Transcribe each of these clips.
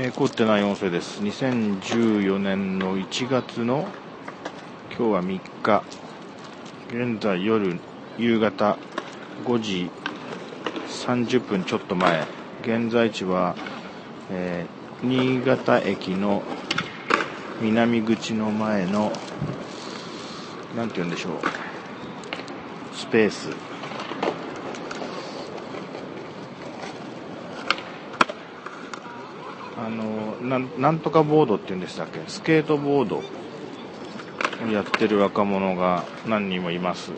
えー、凝ってない音声です。2014年の1月の今日は3日、現在夜、夕方5時30分ちょっと前、現在地は、えー、新潟駅の南口の前の、なんて言うんでしょう、スペース。あのな、なんとかボードって言うんでしたっけ？スケートボードをやってる若者が何人もいます。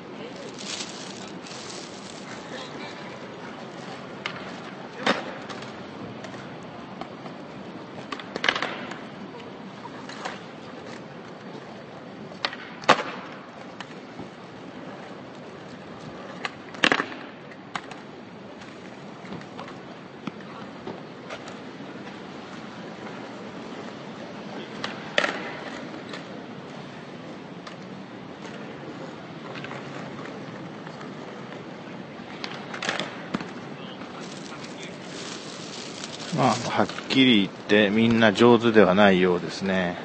まあ、はっきり言ってみんな上手ではないようですね。